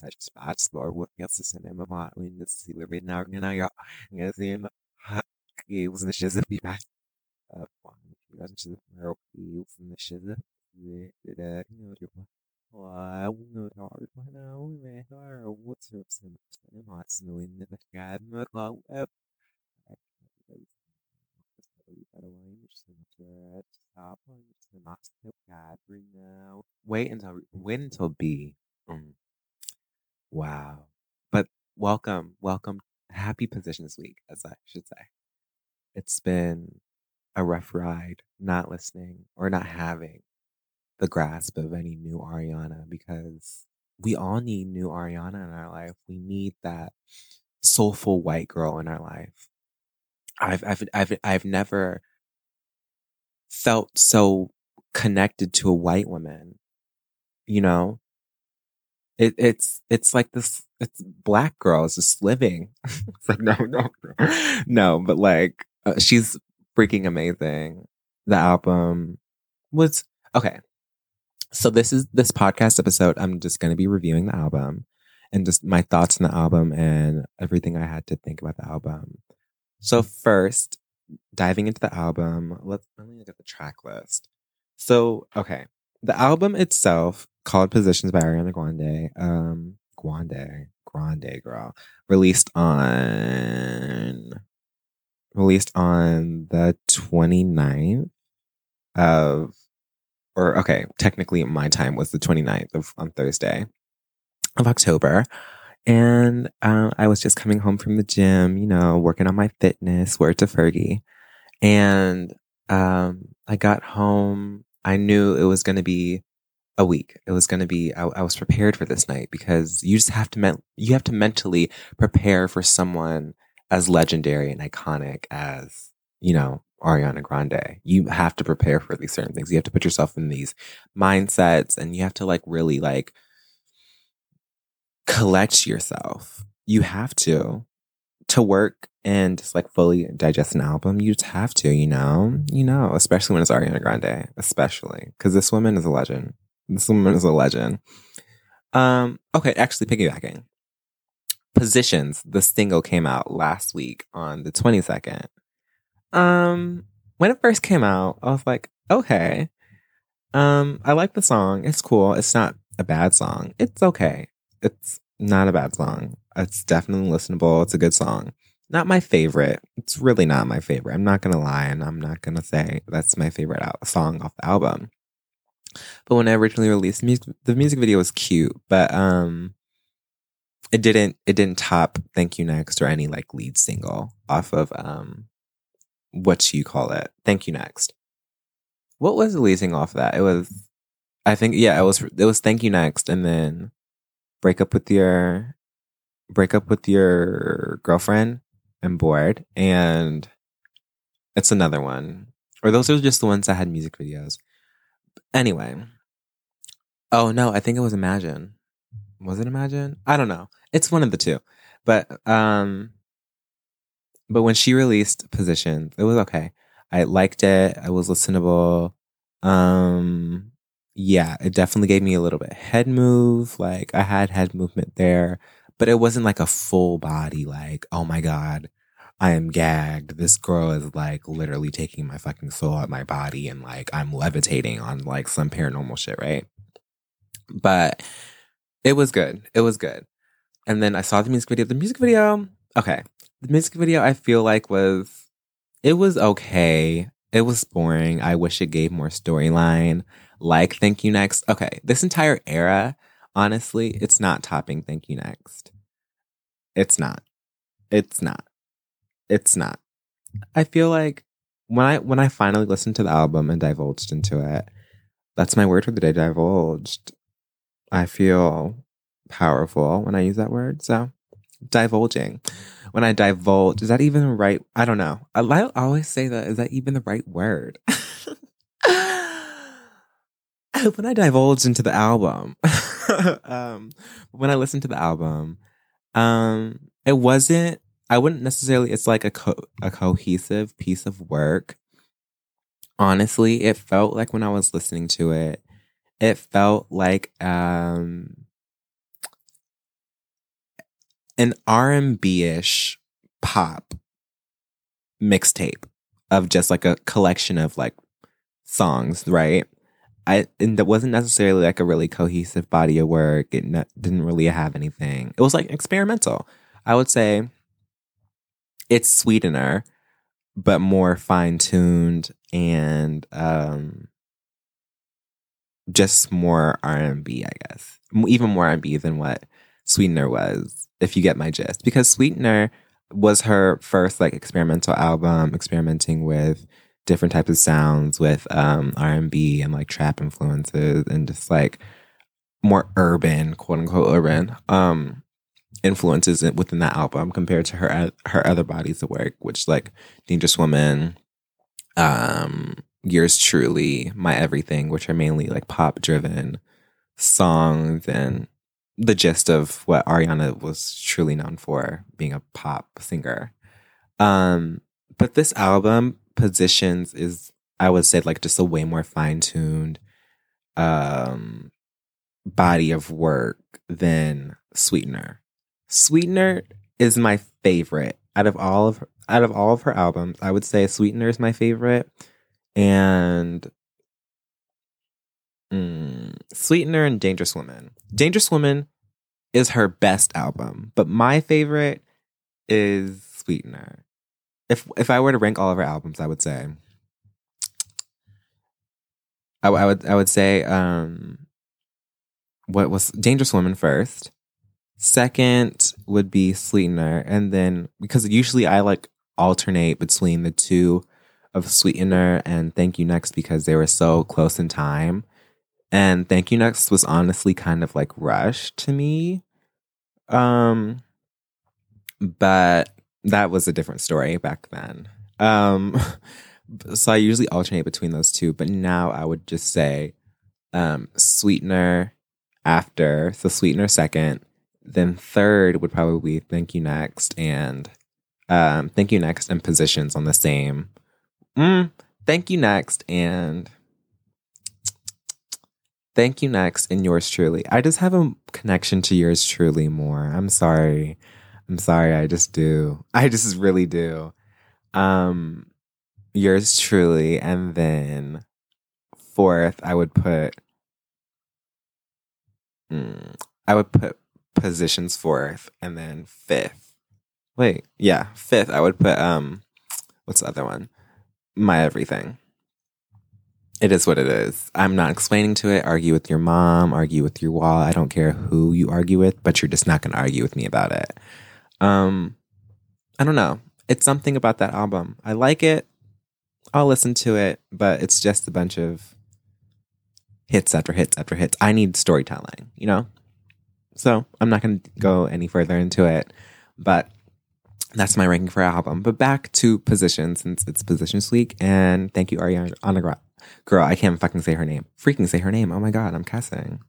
such spots Lord what else is in the seal of it now you know the was the be back up on the shiz he was in the shiz the the you know why no hard now man what's your sim hot no in the up Wait until wait until B. Mm. Wow. But welcome, welcome. Happy Positions Week, as I should say. It's been a rough ride not listening or not having the grasp of any new Ariana because we all need new Ariana in our life. We need that soulful white girl in our life. I've I've I've I've never felt so connected to a white woman. You know, it, it's it's like this. It's black girls just living. it's like no, no, no, no. But like uh, she's freaking amazing. The album was okay. So this is this podcast episode. I'm just going to be reviewing the album and just my thoughts on the album and everything I had to think about the album. So first, diving into the album, let's let me look at the track list. So okay, the album itself, called Positions by Ariana Grande, um, Grande, Grande girl, released on released on the 29th of or okay, technically my time was the 29th of on Thursday of October. And uh, I was just coming home from the gym, you know, working on my fitness, word to Fergie. And um, I got home. I knew it was going to be a week. It was going to be, I, I, was prepared for this night because you just have to, men- you have to mentally prepare for someone as legendary and iconic as, you know, Ariana Grande. You have to prepare for these certain things. You have to put yourself in these mindsets and you have to like really like collect yourself. You have to to work and just like fully digest an album. You just have to, you know, you know, especially when it's Ariana Grande, especially because this woman is a legend. This woman is a legend. Um, okay, actually piggybacking. Positions, the single came out last week on the 22nd. Um, when it first came out, I was like, okay. Um, I like the song. It's cool. It's not a bad song. It's okay. It's not a bad song. It's definitely listenable. It's a good song. Not my favorite. It's really not my favorite. I'm not to lie and I'm not to say that's my favorite al- song off the album. But when I originally released music, the music video was cute, but um it didn't it didn't top Thank You Next or any like lead single off of um what you call it? Thank You Next. What was the lead single off that? It was I think yeah, it was it was Thank You Next and then break up with your break up with your girlfriend and bored and it's another one or those are just the ones that had music videos anyway. Oh no i think it was imagine. Was it imagine? I don't know. It's one of the two. But um but when she released positions it was okay. I liked it. I was listenable. Um yeah, it definitely gave me a little bit head move. Like I had head movement there, but it wasn't like a full body, like, oh my God, I am gagged. This girl is like literally taking my fucking soul out my body and like I'm levitating on like some paranormal shit, right? But it was good. It was good. And then I saw the music video. The music video, okay. The music video I feel like was it was okay. It was boring. I wish it gave more storyline like Thank You Next. Okay, this entire era, honestly, it's not topping Thank You Next. It's not. It's not. It's not. I feel like when I when I finally listened to the album and divulged into it, that's my word for the day, divulged. I feel powerful when I use that word. So divulging. When I divulge, is that even right? I don't know. I, always say that. Is that even the right word? when I divulged into the album, um, when I listened to the album, um, it wasn't. I wouldn't necessarily. It's like a co- a cohesive piece of work. Honestly, it felt like when I was listening to it, it felt like um an R&B-ish pop mixtape of just like a collection of like songs, right? I and that wasn't necessarily like a really cohesive body of work. It didn't really have anything. It was like experimental. I would say it's sweetener, but more fine tuned and um just more R and B, I guess. Even more R and B than what Sweetener was, if you get my gist. Because Sweetener was her first like experimental album, experimenting with different types of sounds with um, R&B and like trap influences and just like more urban, quote unquote urban um, influences within that album compared to her her other bodies of work, which like Dangerous Woman, um, Yours Truly, My Everything, which are mainly like pop driven songs and the gist of what Ariana was truly known for, being a pop singer. Um, but this album positions is I would say like just a way more fine tuned um body of work than Sweetener. Sweetener is my favorite out of all of her, out of all of her albums. I would say Sweetener is my favorite, and mm, Sweetener and Dangerous Woman. Dangerous Woman is her best album, but my favorite is Sweetener if if I were to rank all of her albums, I would say I, I would I would say um what was Dangerous Woman first. Second would be Sweetener, and then because usually I like alternate between the two of Sweetener and Thank You Next because they were so close in time. And Thank You Next was honestly kind of like rushed to me. Um but that was a different story back then. Um, so I usually alternate between those two, but now I would just say um, sweetener after, so sweetener second, then third would probably be thank you next, and um, thank you next, and positions on the same. Mm, thank you next, and thank you next, and yours truly. I just have a connection to yours truly more. I'm sorry. I'm sorry, I just do. I just really do. Um yours truly and then fourth I would put mm, I would put positions fourth and then fifth. Wait, yeah, fifth I would put um what's the other one? My everything. It is what it is. I'm not explaining to it. Argue with your mom, argue with your wall. I don't care who you argue with, but you're just not going to argue with me about it. Um, I don't know. It's something about that album. I like it. I'll listen to it, but it's just a bunch of hits after hits after hits. I need storytelling, you know? So I'm not going to go any further into it, but that's my ranking for album. But back to position since it's positions week. And thank you, Ariana Grande. Girl, I can't fucking say her name. Freaking say her name. Oh my God, I'm cussing.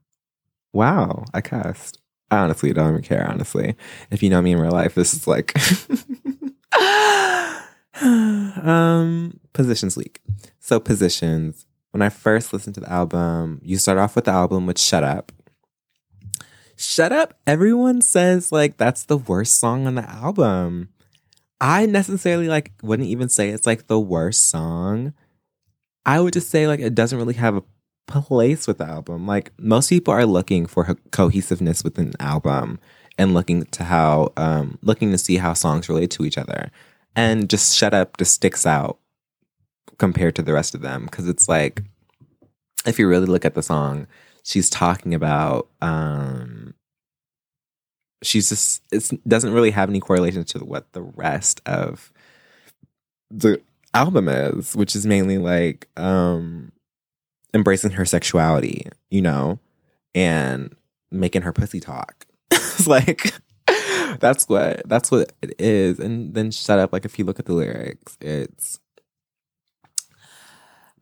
Wow, I cussed. I honestly don't even care, honestly. If you know me in real life, this is like um positions leak. So positions. When I first listened to the album, you start off with the album with Shut Up. Shut Up, everyone says like that's the worst song on the album. I necessarily like wouldn't even say it's like the worst song. I would just say like it doesn't really have a place with the album. Like most people are looking for cohesiveness within an album and looking to how um looking to see how songs relate to each other. And just shut up just sticks out compared to the rest of them because it's like if you really look at the song, she's talking about um she's just it doesn't really have any correlation to what the rest of the album is, which is mainly like um embracing her sexuality, you know, and making her pussy talk. it's like that's what that's what it is. And then shut up. Like if you look at the lyrics, it's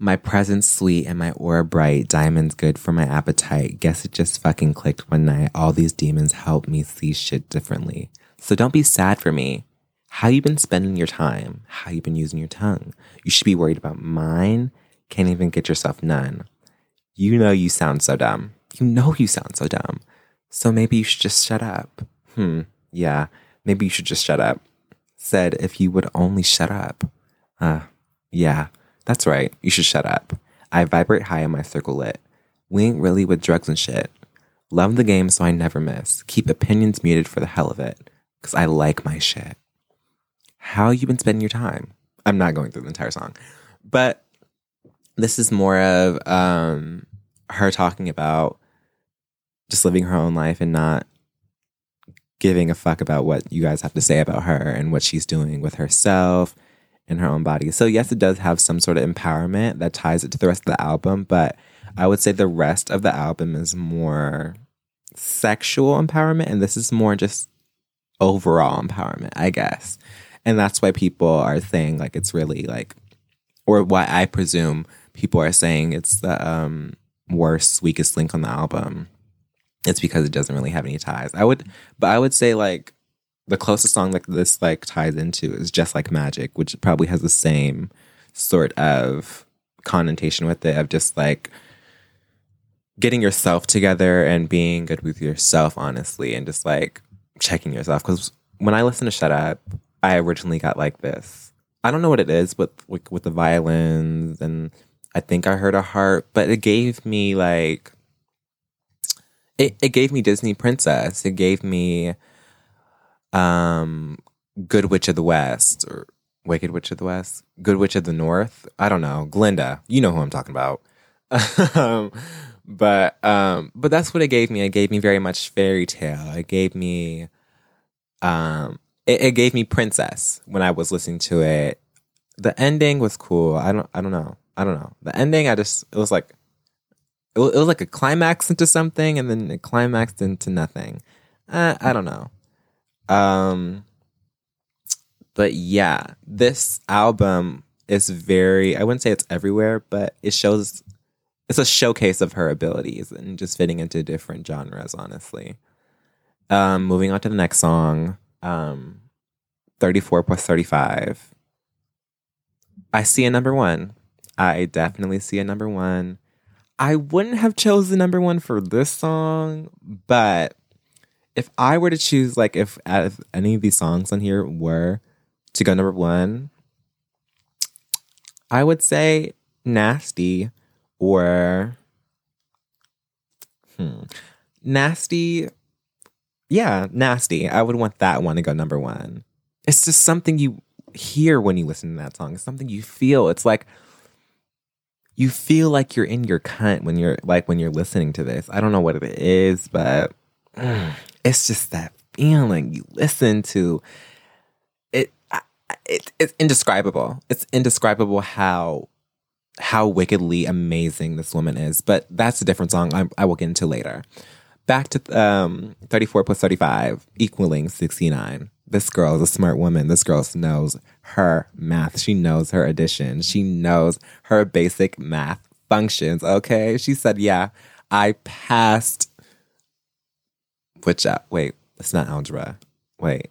my presence sweet and my aura bright, diamonds good for my appetite. Guess it just fucking clicked one night. All these demons help me see shit differently. So don't be sad for me. How you been spending your time? How you been using your tongue? You should be worried about mine can't even get yourself none. You know you sound so dumb. You know you sound so dumb. So maybe you should just shut up. Hmm. Yeah. Maybe you should just shut up. Said if you would only shut up. Uh, yeah. That's right. You should shut up. I vibrate high in my circle lit. We ain't really with drugs and shit. Love the game so I never miss. Keep opinions muted for the hell of it. Cause I like my shit. How you been spending your time? I'm not going through the entire song. But this is more of um, her talking about just living her own life and not giving a fuck about what you guys have to say about her and what she's doing with herself and her own body. So yes, it does have some sort of empowerment that ties it to the rest of the album, but I would say the rest of the album is more sexual empowerment and this is more just overall empowerment, I guess. And that's why people are saying like it's really like or why I presume people are saying it's the um, worst, weakest link on the album. It's because it doesn't really have any ties. I would, but I would say like the closest song that this like ties into is just like Magic, which probably has the same sort of connotation with it of just like getting yourself together and being good with yourself, honestly, and just like checking yourself. Because when I listen to Shut Up, I originally got like this. I don't know what it is with with, with the violins and I think I heard a heart, but it gave me like it, it gave me Disney Princess. It gave me um Good Witch of the West or Wicked Witch of the West, Good Witch of the North. I don't know. Glinda. You know who I'm talking about. um, but um but that's what it gave me. It gave me very much fairy tale. It gave me um it, it gave me princess when I was listening to it. The ending was cool. I don't I don't know. I don't know. The ending, I just it was like it was, like a climax into something, and then it climaxed into nothing. Uh, I don't know. Um, but yeah, this album is very. I wouldn't say it's everywhere, but it shows. It's a showcase of her abilities and just fitting into different genres. Honestly. Um, moving on to the next song. Um, 34 plus 35. I see a number one. I definitely see a number one. I wouldn't have chosen number one for this song, but if I were to choose, like, if, if any of these songs on here were to go number one, I would say Nasty or hmm, Nasty. Yeah, Nasty. I would want that one to go number one. It's just something you hear when you listen to that song. It's something you feel. It's like you feel like you're in your cunt when you're like when you're listening to this. I don't know what it is, but mm, it's just that feeling you listen to it, it it's indescribable. It's indescribable how how wickedly amazing this woman is. But that's a different song I, I will get into later. Back to um, 34 plus 35 equaling 69 this girl is a smart woman. This girl knows her math. She knows her addition. She knows her basic math functions. Okay. She said, Yeah, I passed. Which, uh, wait, it's not algebra. Wait.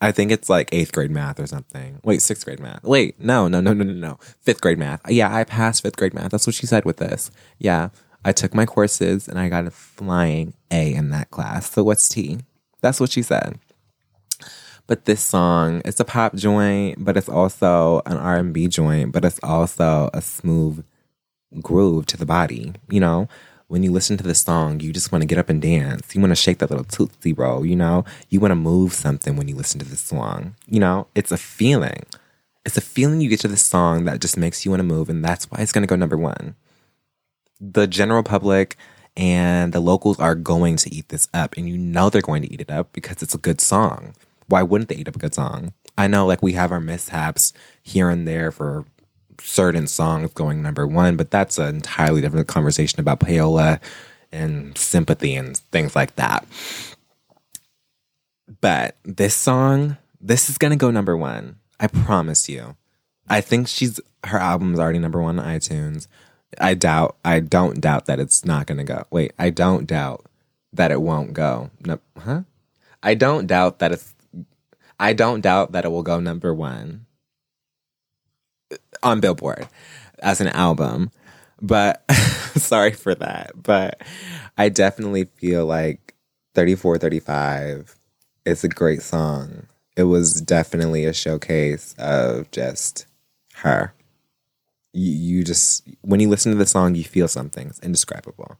I think it's like eighth grade math or something. Wait, sixth grade math. Wait, no, no, no, no, no, no. Fifth grade math. Yeah, I passed fifth grade math. That's what she said with this. Yeah, I took my courses and I got a flying A in that class. So what's T? That's what she said. But this song, it's a pop joint, but it's also an R and B joint, but it's also a smooth groove to the body. You know, when you listen to the song, you just want to get up and dance. You want to shake that little tootsie roll. You know, you want to move something when you listen to this song. You know, it's a feeling. It's a feeling you get to the song that just makes you want to move, and that's why it's going to go number one. The general public and the locals are going to eat this up, and you know they're going to eat it up because it's a good song why wouldn't they eat up a good song? I know like we have our mishaps here and there for certain songs going number one, but that's an entirely different conversation about payola and sympathy and things like that. But this song, this is gonna go number one. I promise you. I think she's her album is already number one on iTunes. I doubt I don't doubt that it's not gonna go. Wait, I don't doubt that it won't go. No, huh? I don't doubt that it's I don't doubt that it will go number one on Billboard as an album. But sorry for that. But I definitely feel like 34 35 is a great song. It was definitely a showcase of just her. You, you just, when you listen to the song, you feel something. It's indescribable.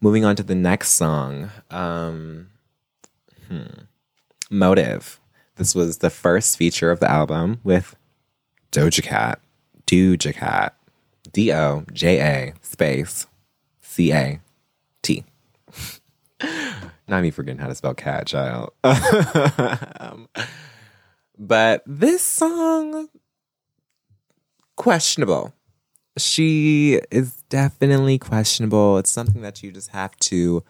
Moving on to the next song, um, hmm, Motive. This was the first feature of the album with Doja Cat. Doja Cat. D O J A space C A T. Not me forgetting how to spell cat, child. um, but this song, questionable. She is definitely questionable. It's something that you just have to.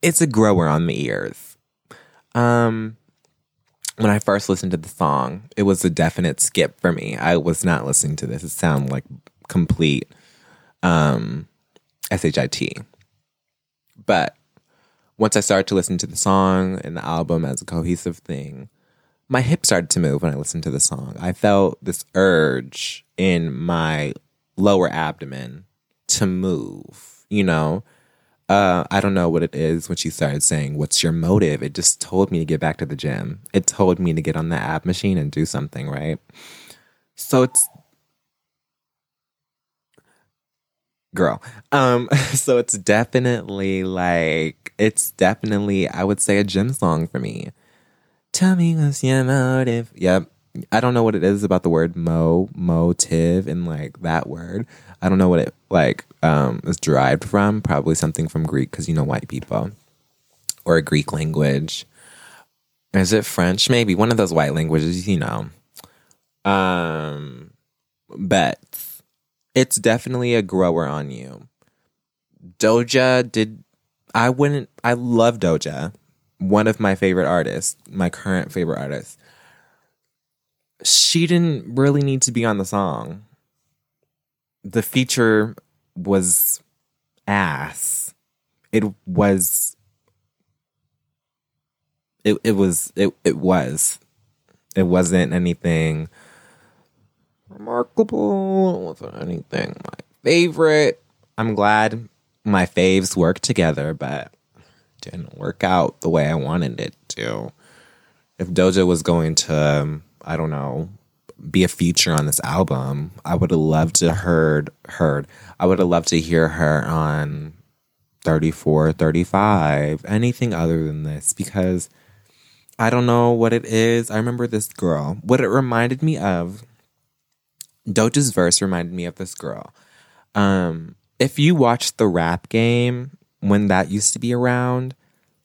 It's a grower on the ears. Um, when I first listened to the song, it was a definite skip for me. I was not listening to this. It sounded like complete um, shit. But once I started to listen to the song and the album as a cohesive thing, my hips started to move when I listened to the song. I felt this urge in my lower abdomen to move, you know? Uh, I don't know what it is when she started saying, What's your motive? It just told me to get back to the gym. It told me to get on the ab machine and do something, right? So it's girl. Um, so it's definitely like it's definitely I would say a gym song for me. Tell me what's your motive. Yep. I don't know what it is about the word mo motive and like that word. I don't know what it like um, is derived from. Probably something from Greek because you know white people or a Greek language. Is it French? Maybe one of those white languages. You know. Um, but it's definitely a grower on you. Doja did. I wouldn't. I love Doja. One of my favorite artists, my current favorite artist. She didn't really need to be on the song the feature was ass. It was it it was it it was. It wasn't anything remarkable. It wasn't anything my favorite. I'm glad my faves worked together, but didn't work out the way I wanted it to. If Doja was going to, um, I don't know, be a feature on this album. I would have loved to heard heard. I would have loved to hear her on 34, 35, anything other than this because I don't know what it is. I remember this girl. What it reminded me of Doja's verse reminded me of this girl. Um, if you watched the rap game when that used to be around,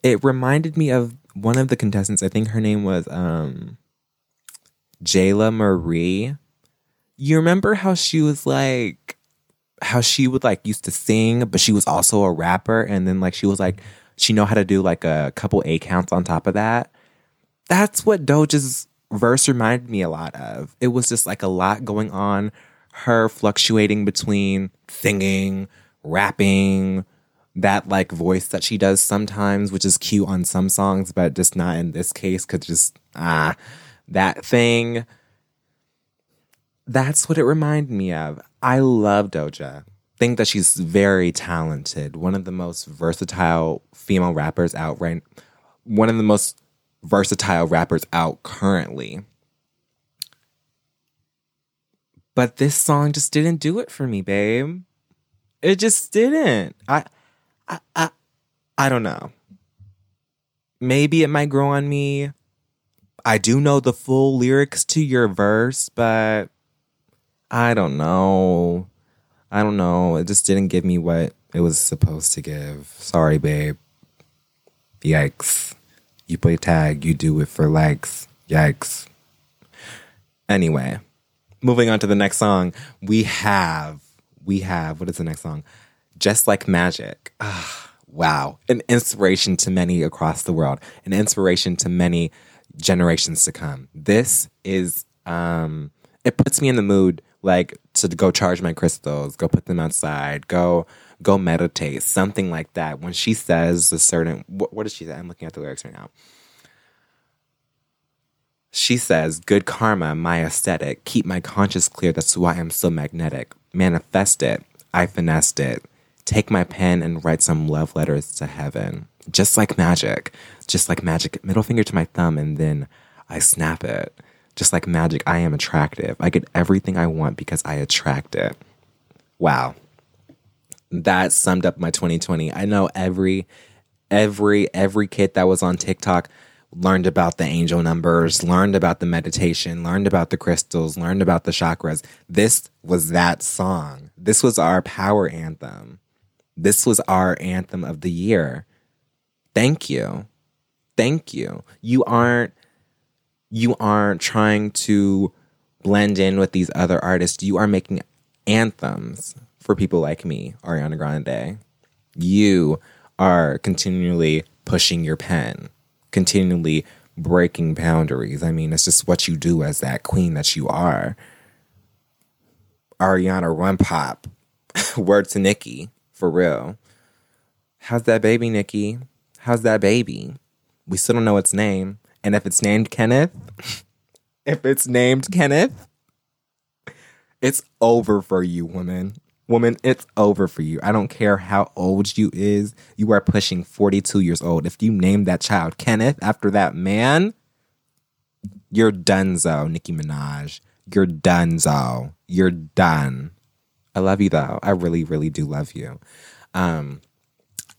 it reminded me of one of the contestants. I think her name was um Jayla Marie. You remember how she was like, how she would like used to sing, but she was also a rapper, and then like she was like, she know how to do like a couple A counts on top of that. That's what Doja's verse reminded me a lot of. It was just like a lot going on, her fluctuating between singing, rapping, that like voice that she does sometimes, which is cute on some songs, but just not in this case, cause just ah that thing. That's what it reminded me of. I love Doja. Think that she's very talented. One of the most versatile female rappers out right. One of the most versatile rappers out currently. But this song just didn't do it for me, babe. It just didn't. I I I, I don't know. Maybe it might grow on me. I do know the full lyrics to your verse, but I don't know. I don't know. It just didn't give me what it was supposed to give. Sorry, babe. Yikes. You play tag, you do it for likes. Yikes. Anyway, moving on to the next song, we have, we have, what is the next song? Just Like Magic. Ah, wow. An inspiration to many across the world, an inspiration to many generations to come. This is um it puts me in the mood like to go charge my crystals, go put them outside, go go meditate, something like that. When she says a certain what, what does she say? I'm looking at the lyrics right now. She says, Good karma, my aesthetic. Keep my conscience clear. That's why I'm so magnetic. Manifest it. I finessed it. Take my pen and write some love letters to heaven. Just like magic. Just like magic. Middle finger to my thumb, and then I snap it. Just like magic, I am attractive. I get everything I want because I attract it. Wow. That summed up my 2020. I know every every every kid that was on TikTok learned about the angel numbers, learned about the meditation, learned about the crystals, learned about the chakras. This was that song. This was our power anthem. This was our anthem of the year. Thank you. Thank you. You aren't you aren't trying to blend in with these other artists. You are making anthems for people like me, Ariana Grande. You are continually pushing your pen, continually breaking boundaries. I mean, it's just what you do as that queen that you are. Ariana Run Pop. Word to Nicki, for real. How's that baby, Nicki? How's that baby? We still don't know its name. And if it's named Kenneth, if it's named Kenneth, it's over for you, woman. Woman, it's over for you. I don't care how old you is. You are pushing 42 years old. If you name that child Kenneth after that man, you're donezo, Nicki Minaj. You're donezo. You're done. I love you though. I really, really do love you. Um,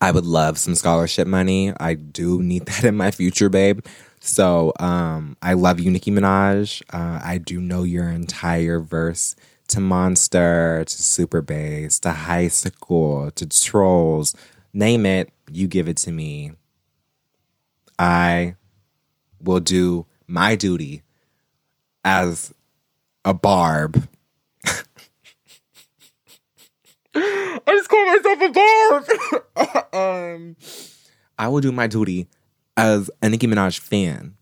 I would love some scholarship money. I do need that in my future, babe. So um, I love you, Nicki Minaj. Uh, I do know your entire verse to Monster, to Super Bass, to High School, to Trollz. Name it, you give it to me. I will do my duty as a barb. I just call myself a barb. um, I will do my duty as a Nicki Minaj fan,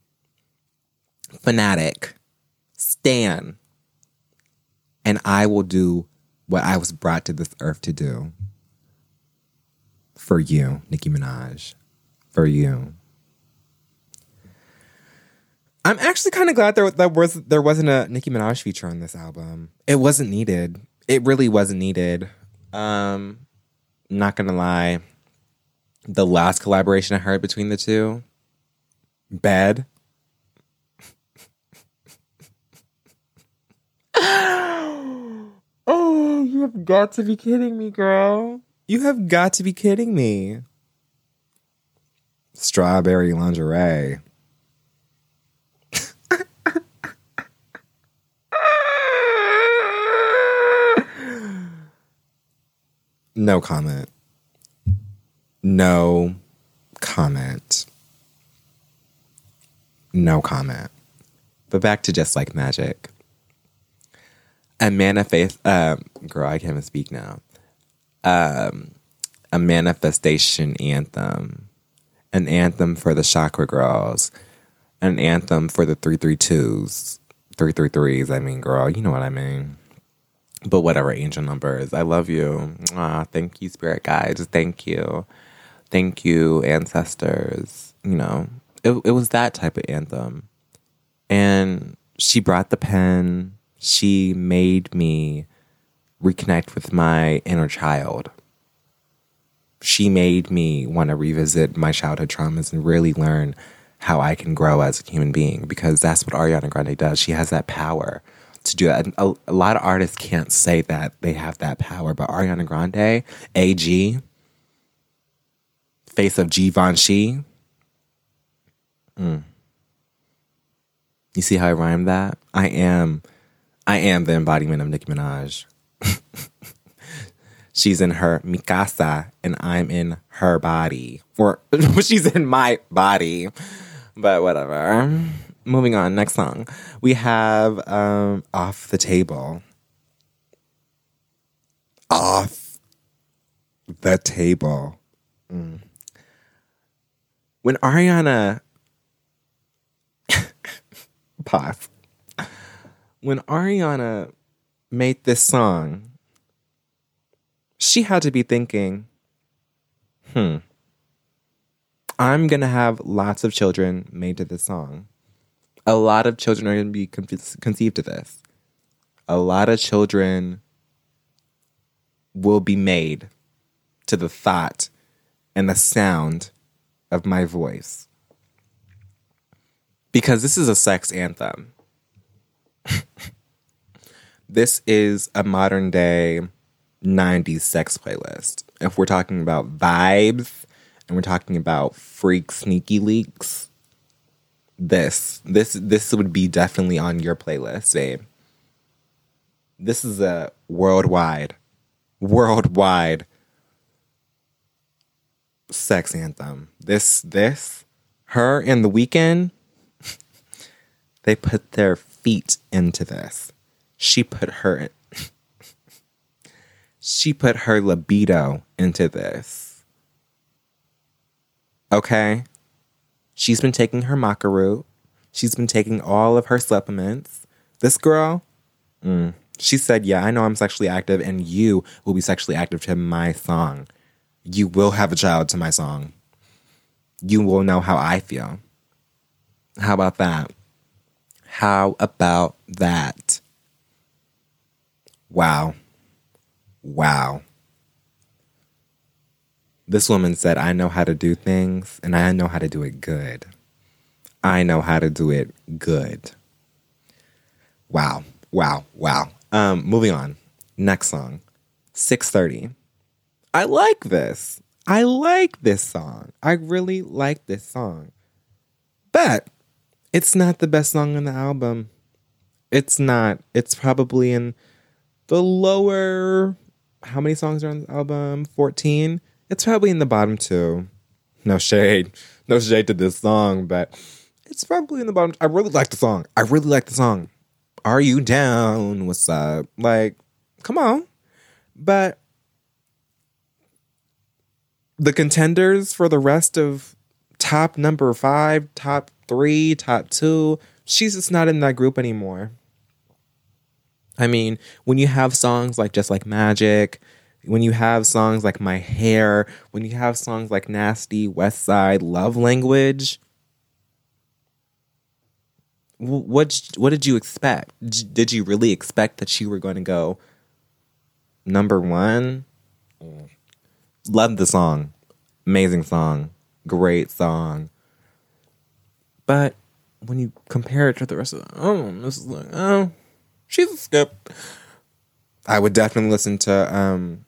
fanatic, stan and I will do what I was brought to this earth to do. For you, Nicki Minaj. For you. I'm actually kind of glad there that was there wasn't a Nicki Minaj feature on this album. It wasn't needed. It really wasn't needed. Um, not gonna lie. The last collaboration I heard between the two, bad. Oh, you have got to be kidding me, girl. You have got to be kidding me. Strawberry lingerie. No comment. No comment. No comment. But back to just like magic a manifest um girl i can't even speak now um a manifestation anthem an anthem for the chakra girls an anthem for the 332s 333s i mean girl you know what i mean but whatever angel numbers. I love you. Ah thank you spirit guides. Thank you. Thank you ancestors. You know it, it was that type of anthem. And she brought the pen. She made me reconnect with my inner child. She made me want to revisit my childhood traumas and really learn how I can grow as a human being because that's what Ariana Grande does. She has that power to do that. A, a lot of artists can't say that they have that power, but Ariana Grande, AG, face of Givenchy. Mm. You see how I rhymed that? I am I am the embodiment of Nicki Minaj. she's in her mikasa and I'm in her body. Or she's in my body. But whatever. Moving on, next song. We have um, Off the Table. Off the Table. Mm. When Ariana pause when Ariana made this song, she had to be thinking, hmm, I'm going to have lots of children made to this song. A lot of children are going to be con- conceived to this. A lot of children will be made to the thought and the sound of my voice. Because this is a sex anthem. this is a modern day 90s sex playlist. If we're talking about vibes and we're talking about freak sneaky leaks, this this this would be definitely on your playlist, babe. This is a worldwide worldwide sex anthem. This this her and the Weeknd they put their feet into this. She put her she put her libido into this. Okay? She's been taking her maca root. She's been taking all of her supplements. This girl, mm, she said, Yeah, I know I'm sexually active, and you will be sexually active to my song. You will have a child to my song. You will know how I feel. How about that? How about that? Wow. Wow. This woman said, I know how to do things and I know how to do it good. I know how to do it good. Wow. Wow. Wow. Um, moving on. Next song. 630. I like this. I like this song. I really like this song. But it's not the best song on the album. It's not. It's probably in the lower how many songs are on the album? 14. It's probably in the bottom two. No shade. No shade to this song, but it's probably in the bottom. I really like the song. I really like the song. Are you down? What's up? Like, come on. But the contenders for the rest of top number five, top three, top two, she's just not in that group anymore. I mean, when you have songs like Just Like Magic, when you have songs like My Hair, when you have songs like Nasty, West Side, Love Language, what what did you expect? Did you really expect that you were going to go number one? Love the song, amazing song, great song. But when you compare it to the rest of the album, this is like, oh, she's a skip. I would definitely listen to um,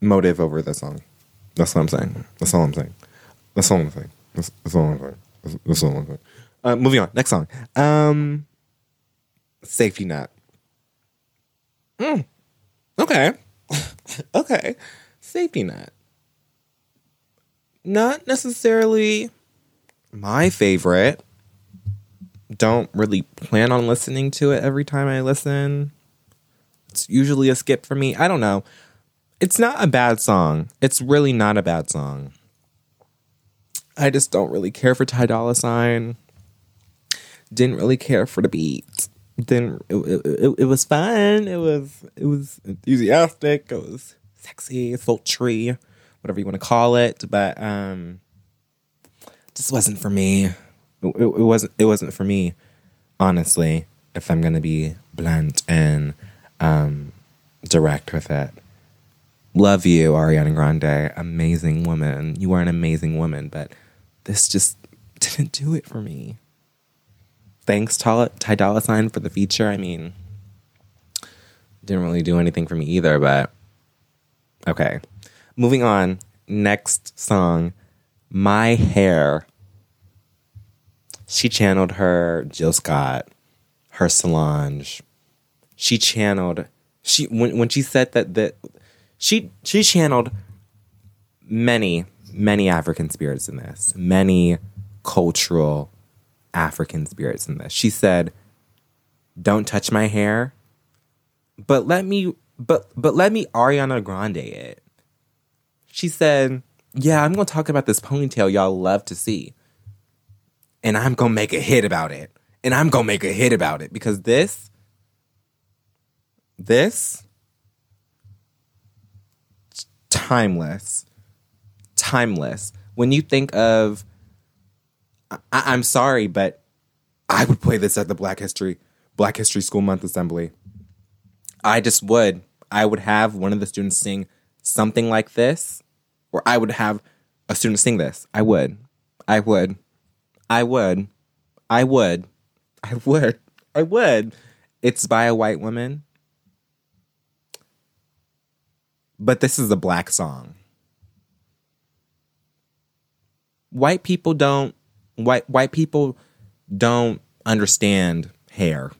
Motive over this song. That's what I'm saying. That's all I'm saying. That's all I'm saying. That's, that's all I'm saying. That's, that's all I'm saying. Uh, moving on. Next song. Um, Safety Net. Mm. Okay. okay. Safety Net. Not necessarily my favorite. Don't really plan on listening to it every time I listen. It's usually a skip for me. I don't know. It's not a bad song. It's really not a bad song. I just don't really care for Ty Dolla Sign. Didn't really care for the beat. Didn't it, it, it, was fun. It was it was enthusiastic. It was sexy, sultry, whatever you want to call it. But um, just wasn't for me. It, it, it wasn't it wasn't for me. Honestly, if I'm gonna be blunt and um, direct with it. Love you, Ariana Grande. Amazing woman. You are an amazing woman, but this just didn't do it for me thanks Ty, Dolla Sign for the feature. I mean, didn't really do anything for me either, but okay. Moving on. Next song, My Hair. She channeled her Jill Scott, her Solange. She channeled she when when she said that that she she channeled many many African spirits in this, many cultural African spirits in this. She said, "Don't touch my hair, but let me but but let me Ariana Grande it." She said, "Yeah, I'm going to talk about this ponytail y'all love to see. And I'm going to make a hit about it. And I'm going to make a hit about it because this this timeless. Timeless. When you think of I, am sorry, but I would play this at the Black History Black History School Month Assembly. I just would. I would have one of the students sing something like this, or I would have a student sing this. I would. I would. I would. I would. I would. I would. It's by a white woman. But this is a black song. White people don't white white people don't understand hair.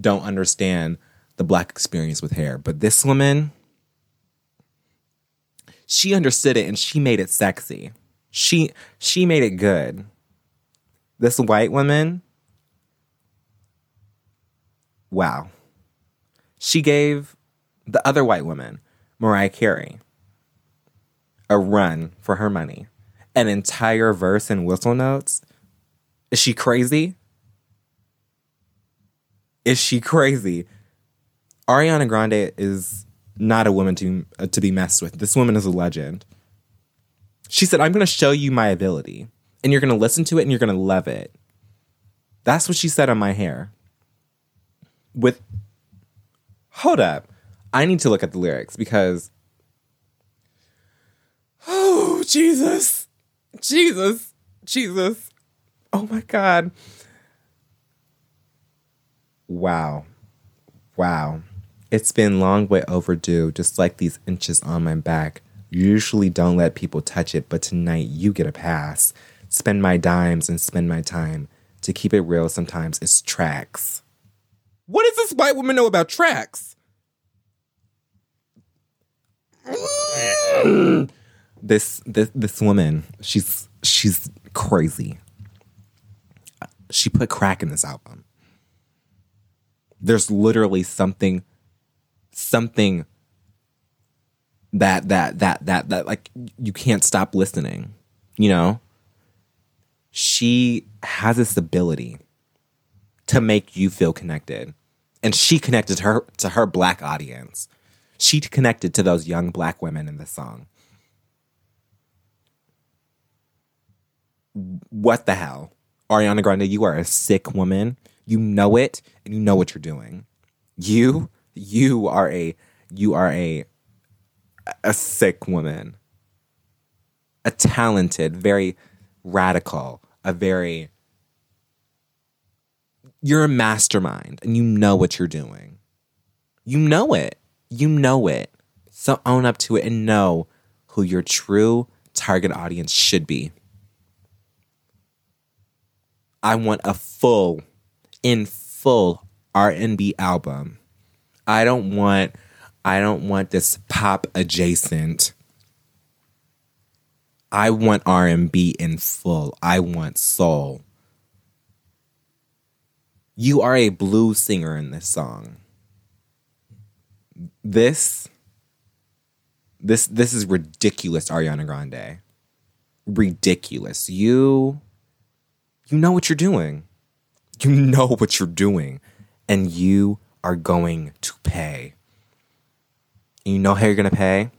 Don't understand the black experience with hair. But this woman she understood it and she made it sexy. She she made it good. This white woman wow. She gave the other white woman, Mariah Carey, a run for her money. An entire verse in whistle notes. Is she crazy? Is she crazy? Ariana Grande is not a woman to uh, to be messed with. This woman is a legend. She said, "I'm going to show you my ability, and you're going to listen to it, and you're going to love it." That's what she said on my hair with hold up i need to look at the lyrics because oh jesus jesus jesus. Oh my god. Wow. Wow. It's been long way overdue just like these inches on my back. Usually don't let people touch it but tonight you get a pass. Spend my dimes and spend my time. To keep it real sometimes it's tracks. What does this white woman know about tracks? this this this woman, she's she's crazy. She put crack in this album. There's literally something something that that that that that like you can't stop listening, you know? She has this ability to make you feel connected and she connected her to her black audience. She connected to those young black women in the song. What the hell? Ariana Grande, you are a sick woman. You know it and you know what you're doing. You you are a you are a a sick woman. A talented, very radical, a very you're a mastermind and you know what you're doing. You know it. You know it. So own up to it and know who your true target audience should be. I want a full in full R&B album. I don't want I don't want this pop adjacent. I want R&B in full. I want soul. You are a blues singer in this song. This this this is ridiculous, Ariana Grande. Ridiculous. You you know what you're doing. You know what you're doing. And you are going to pay. You know how you're gonna pay?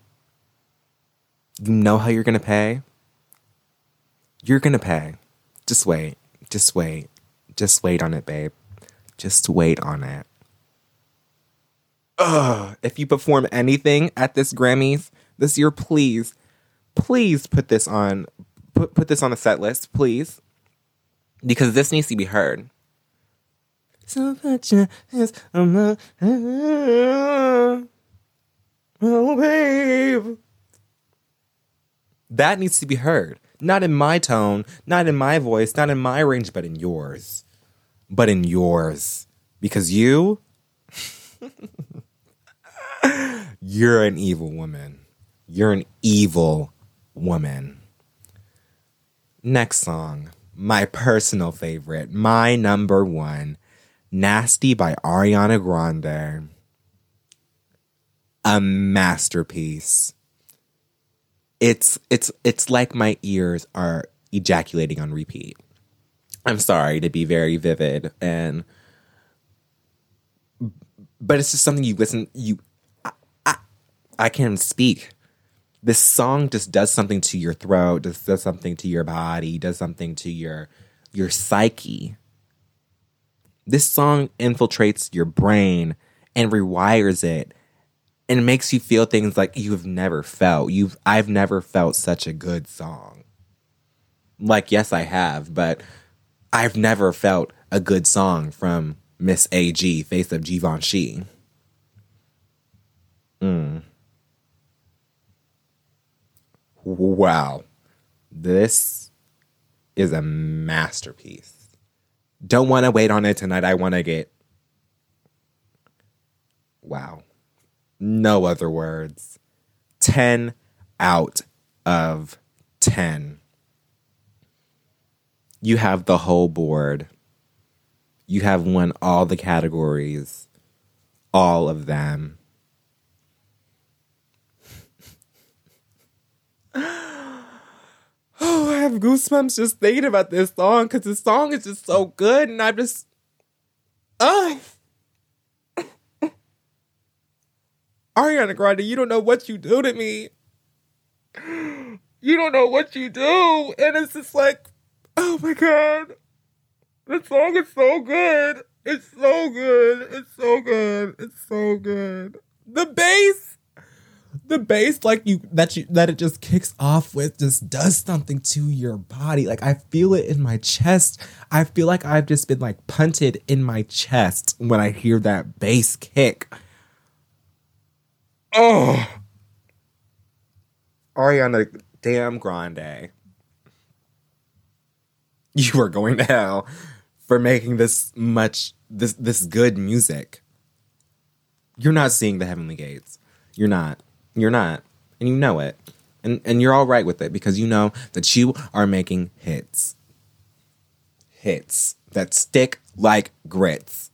You know how you're gonna pay? You're gonna pay. Just wait. Just wait. Just wait on it, babe. Just wait on it. Ugh. If you perform anything at this Grammys this year, please, please put this on put put this on the set list, please. Because this needs to be heard. So much is uh, uh, oh babe. That needs to be heard. Not in my tone, not in my voice, not in my range, but in yours but in yours. Because you, you're an evil woman. You're an evil woman. Next song, my personal favorite, my number one, Nasty by Ariana Grande. A masterpiece. It's it's it's like my ears are ejaculating on repeat. I'm sorry to be very vivid and but it's just something you listen you I can't speak. This song just does something to your throat, does something to your body, does something to your your psyche. This song infiltrates your brain and rewires it and makes you feel things like you've never felt. You've I've never felt such a good song. Like yes, I have, but I've never felt a good song from Miss AG, Face of Givenchy. Mm. Wow. This is a masterpiece. Don't want to wait on it tonight. I want to get. Wow. No other words. 10 out of 10. You have the whole board. You have won all the categories, all of them. Oh, I have goosebumps just thinking about this song because the song is just so good, and I'm just, oh. Ariana Grande, you don't know what you do to me. You don't know what you do, and it's just like, oh my god, the song is so good. It's so good. It's so good. It's so good. The bass the bass like you that you that it just kicks off with just does something to your body. Like i feel it in my chest. I feel like i've just been like punted in my chest when i hear that bass kick. Oh. Ariana damn grande. You are going to hell for making this much this this good music. You're not seeing the heavenly gates. You're not you're not. And you know it. And and you're all right with it because you know that you are making hits. Hits that stick like grits.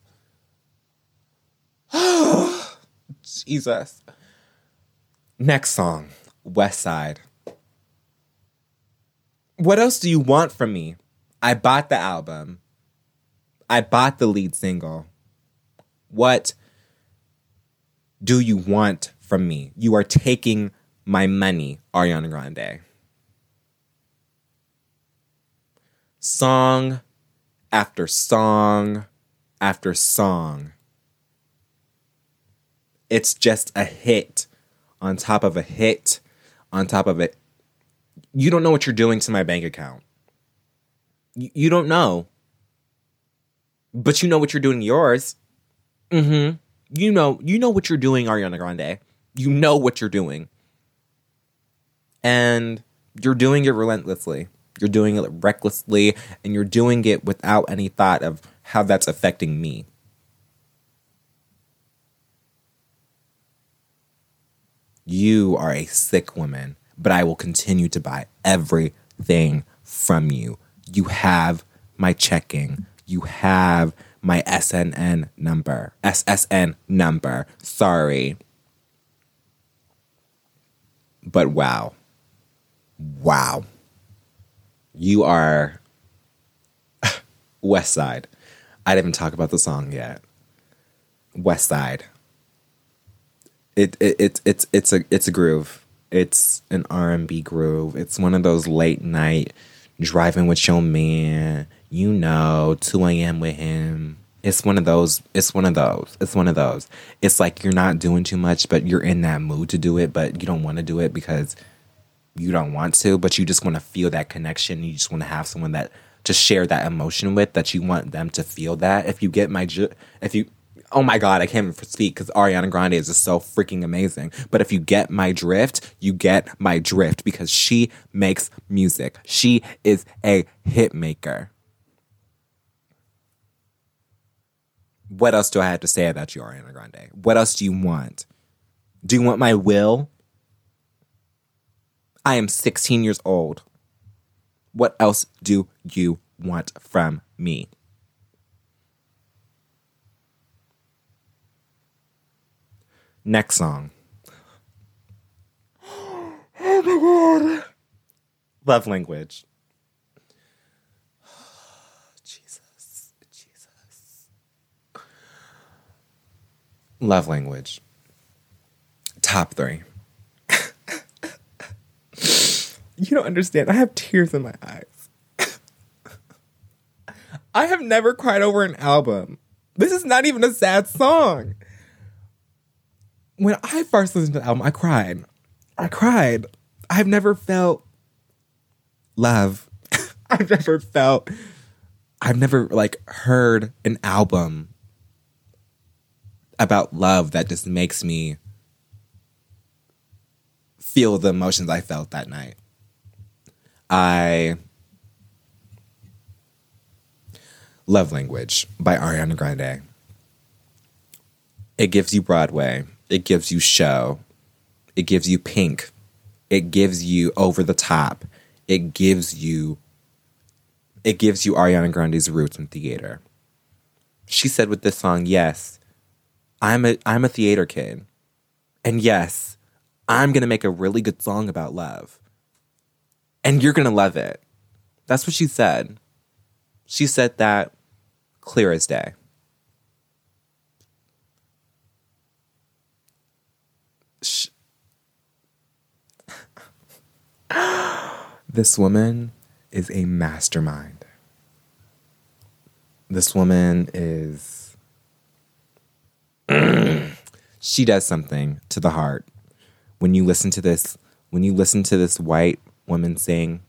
Jesus. Next song, West Side. What else do you want from me? I bought the album. I bought the lead single. What do you want from me. You are taking my money, Ariana Grande. Song after song after song. It's just a hit on top of a hit on top of it. You don't know what you're doing to my bank account. You, don't know. But you know what you're doing yours. Mm-hmm. You know, you know what you're doing, Ariana Grande you know what you're doing. And you're doing it relentlessly. You're doing it recklessly and you're doing it without any thought of how that's affecting me. You are a sick woman, but I will continue to buy everything from you. You have my checking. You have my SNN number. SSN number. Sorry. But wow. Wow. You are West Side. I didn't even talk about the song yet. West Side. It, it, it it's it's a it's a groove. It's an R and B groove. It's one of those late night driving with your man, you know, 2 a.m. with him, it's one of those. It's one of those. It's one of those. It's like you're not doing too much, but you're in that mood to do it, but you don't want to do it because you don't want to, but you just want to feel that connection. You just want to have someone that to share that emotion with that you want them to feel that. If you get my, ju- if you, oh my God, I can't even speak because Ariana Grande is just so freaking amazing. But if you get my drift, you get my drift because she makes music. She is a hit maker. What else do I have to say about you, Ariana Grande? What else do you want? Do you want my will? I am 16 years old. What else do you want from me? Next song. Oh my god. Love language. Love language. Top three. you don't understand. I have tears in my eyes. I have never cried over an album. This is not even a sad song. When I first listened to the album, I cried. I cried. I've never felt love. I've never felt I've never like heard an album about love that just makes me feel the emotions I felt that night. I Love Language by Ariana Grande. It gives you Broadway. It gives you show. It gives you pink. It gives you over the top. It gives you it gives you Ariana Grande's roots in theater. She said with this song, yes, I'm a I'm a theater kid. And yes, I'm going to make a really good song about love. And you're going to love it. That's what she said. She said that clear as day. this woman is a mastermind. This woman is. she does something to the heart. When you listen to this, when you listen to this white woman sing,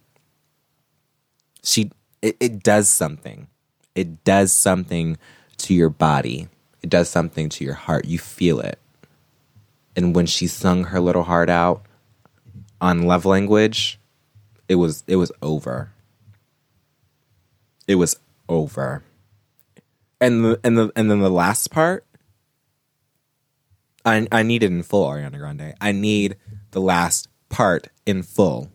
she it, it does something. It does something to your body. It does something to your heart. You feel it. And when she sung her little heart out on love language, it was it was over. It was over. And the and the and then the last part I I need it in full, Ariana Grande. I need the last part in full.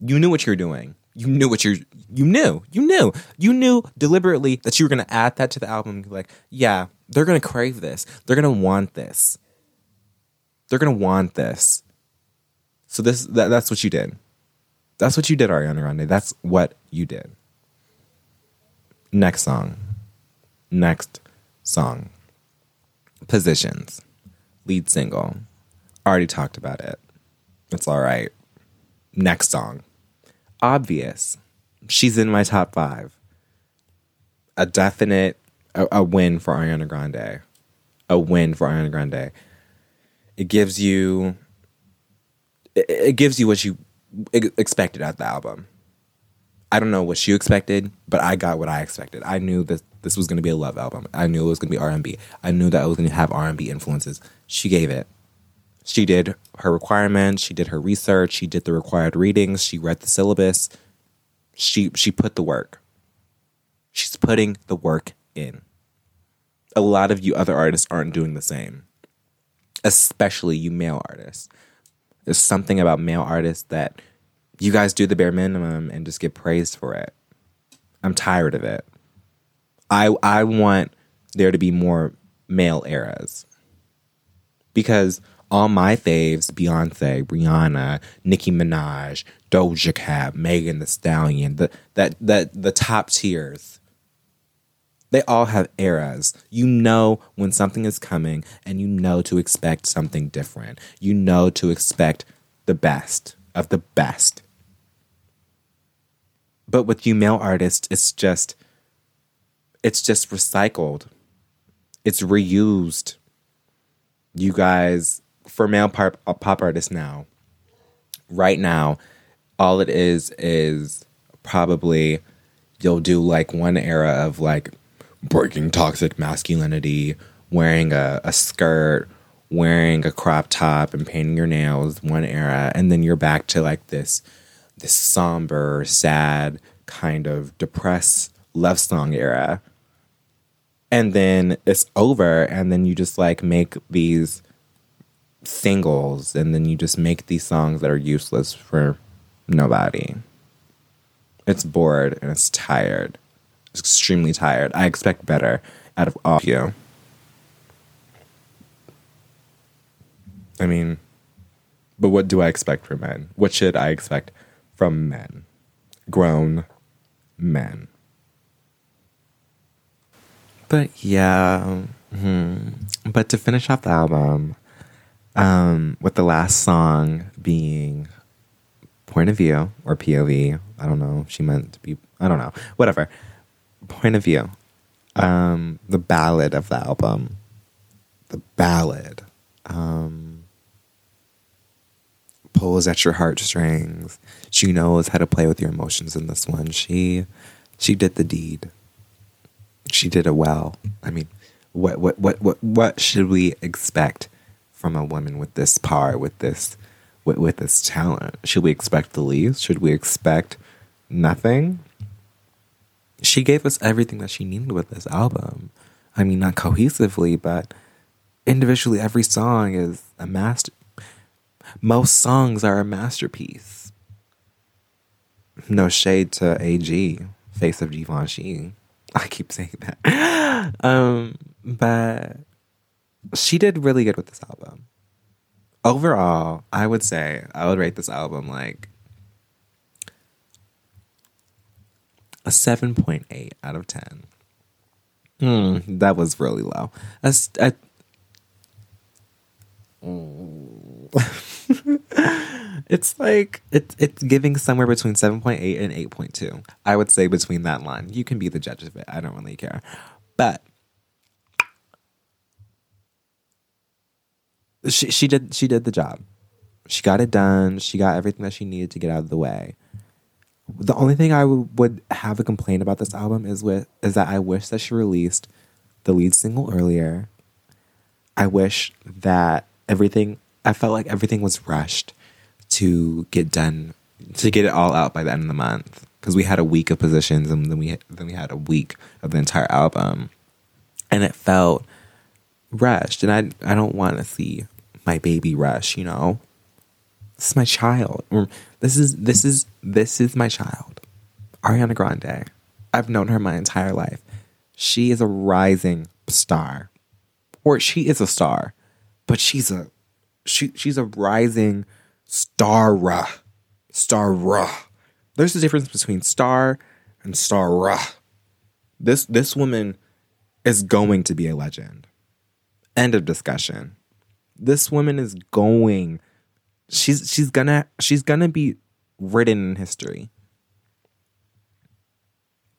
You knew what you're doing. You knew what you're you knew. You knew. You knew deliberately that you were gonna add that to the album like, yeah, they're gonna crave this. They're gonna want this. They're gonna want this. So this that, that's what you did. That's what you did, Ariana Grande. That's what you did. Next song. Next song. Positions. Lead single. Already talked about it. It's all right. Next song. Obvious. She's in my top five. A definite a, a win for Ariana Grande. A win for Ariana Grande. It gives you it, it gives you what you expected at the album. I don't know what you expected, but I got what I expected. I knew that this was going to be a love album. I knew it was going to be R&B. I knew that it was going to have R&B influences. She gave it. She did her requirements, she did her research, she did the required readings, she read the syllabus. She she put the work. She's putting the work in. A lot of you other artists aren't doing the same. Especially you male artists. There's something about male artists that you guys do the bare minimum and just get praised for it. I'm tired of it. I I want there to be more male eras. Because all my faves, Beyonce, Rihanna, Nicki Minaj, Doja Cat, Megan Thee Stallion, the that that the top tiers. They all have eras. You know when something is coming and you know to expect something different. You know to expect the best of the best. But with you male artists, it's just it's just recycled. It's reused. You guys for male pop, uh, pop artists now, right now, all it is is probably you'll do like one era of like breaking toxic masculinity, wearing a, a skirt, wearing a crop top and painting your nails, one era, and then you're back to like this this somber, sad, kind of depressed love song era. And then it's over, and then you just like make these singles and then you just make these songs that are useless for nobody. It's bored and it's tired. It's extremely tired. I expect better out of all of you. I mean, but what do I expect from men? What should I expect from men? Grown men. But yeah, hmm. but to finish off the album, um, with the last song being point of view or POV. I don't know. She meant to be, I don't know. Whatever. point of view, um, the ballad of the album, the ballad, um, pulls at your heartstrings. She knows how to play with your emotions in this one. She, she did the deed. She did it well. I mean, what, what, what, what, what should we expect from a woman with this power, with this, with, with this talent? Should we expect the least? Should we expect nothing? she gave us everything that she needed with this album. I mean, not cohesively, but individually, every song is a master. Most songs are a masterpiece. No shade to AG, face of Givenchy. I keep saying that. um, but she did really good with this album. Overall, I would say I would rate this album like a 7.8 out of 10. Mm, that was really low. A, a, Mm. it's like it's it's giving somewhere between 7.8 and 8.2. I would say between that line. You can be the judge of it. I don't really care. But she she did she did the job. She got it done. She got everything that she needed to get out of the way the only thing I w- would have a complaint about this album is with is that I wish that she released the lead single earlier. I wish that everything I felt like everything was rushed to get done to get it all out by the end of the month because we had a week of positions and then we then we had a week of the entire album and it felt rushed and I I don't want to see my baby rush, you know. This is my child. This is this is this is my child. Ariana Grande. I've known her my entire life. She is a rising star. Or she is a star, but she's a she she's a rising star. Star. There's a difference between star and star. This this woman is going to be a legend. End of discussion. This woman is going she's she's gonna she's gonna be written in history.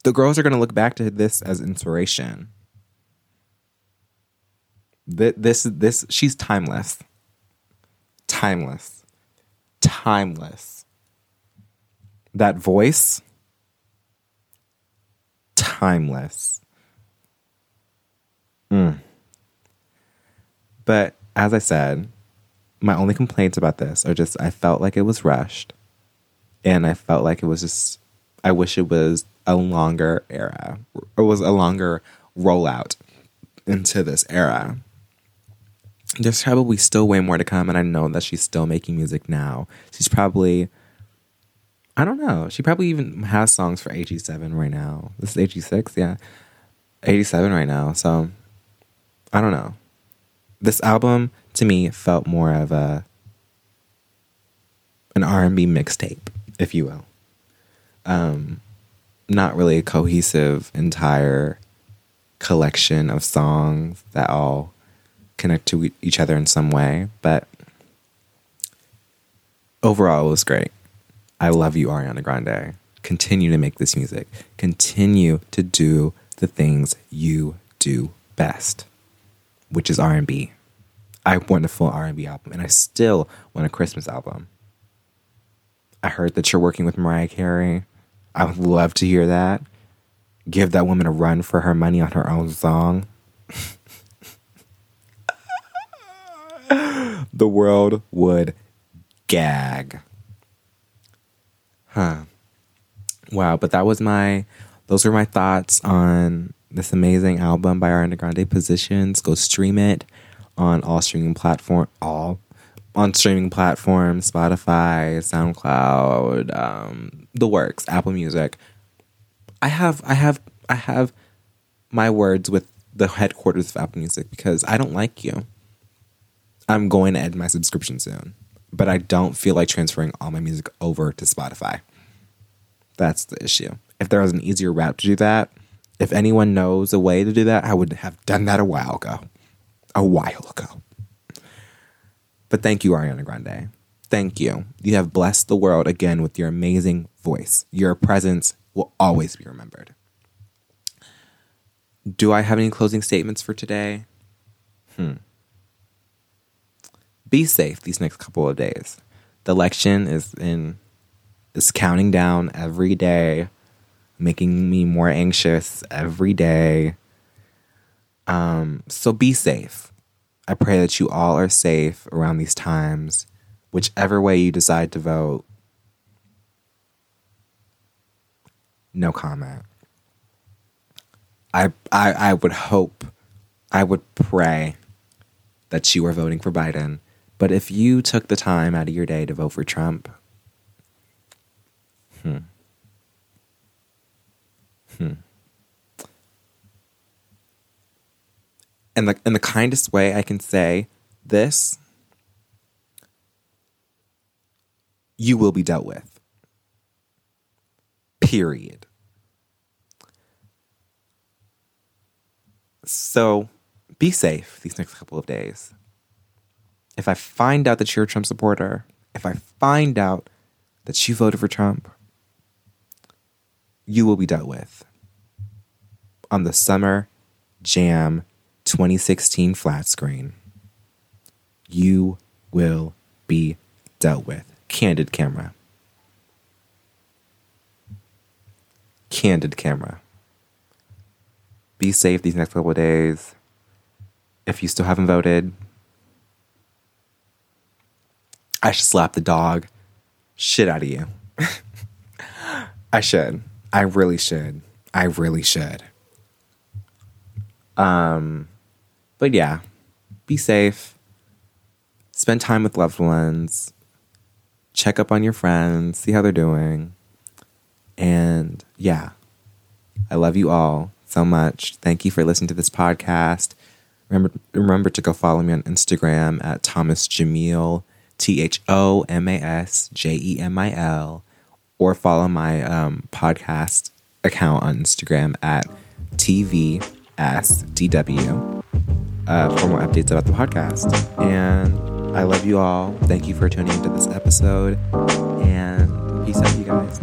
The girls are gonna look back to this as inspiration. This this she's timeless. Timeless. Timeless. That voice timeless. Mm. But as I said, my only complaints about this are just I felt like it was rushed and I felt like it was just I wish it was a longer era It was a longer rollout into this era. There's probably still way more to come and I know that she's still making music now. She's probably I don't know. She probably even has songs for AG7 right now. This is AG6, yeah. 87 right now. So I don't know. This album to me felt more of a an R&B mixtape, if you will. Um, not really a cohesive entire collection of songs that all connect to each other in some way, but overall it was great. I love you Ariana Grande. Continue to make this music. Continue to do the things you do best, which is R&B. I want a full R&B album, and I still want a Christmas album. I heard that you're working with Mariah Carey. I would love to hear that. Give that woman a run for her money on her own song. the world would gag. Huh. Wow, but that was my those were my thoughts on this amazing album by Ariana Grande Positions. Go stream it on all streaming platform all on streaming platforms spotify soundcloud um, the works apple music i have i have i have my words with the headquarters of apple music because i don't like you i'm going to end my subscription soon but i don't feel like transferring all my music over to spotify that's the issue if there was an easier route to do that if anyone knows a way to do that i would have done that a while ago a while ago. But thank you, Ariana Grande. Thank you. You have blessed the world again with your amazing voice. Your presence will always be remembered. Do I have any closing statements for today? Hmm. Be safe these next couple of days. The election is in is counting down every day, making me more anxious every day. Um, so be safe. I pray that you all are safe around these times, whichever way you decide to vote. No comment. I, I I would hope, I would pray that you are voting for Biden. But if you took the time out of your day to vote for Trump, hmm. Hmm. And the in the kindest way I can say this, you will be dealt with. Period. So be safe these next couple of days. If I find out that you're a Trump supporter, if I find out that you voted for Trump, you will be dealt with on the Summer Jam 2016 flat screen. You will be dealt with. Candid camera. Candid camera. Be safe these next couple days. If you still haven't voted, I should slap the dog shit out of you. I should. I really should. I really should. Um, but yeah, be safe. Spend time with loved ones. Check up on your friends, see how they're doing. And yeah, I love you all so much. Thank you for listening to this podcast. Remember, remember to go follow me on Instagram at Thomas Jemil, T H O M A S J E M I L, or follow my um, podcast account on Instagram at TVSDW uh, for more updates about the podcast. And I love you all. Thank you for tuning into this episode. And peace out, you guys.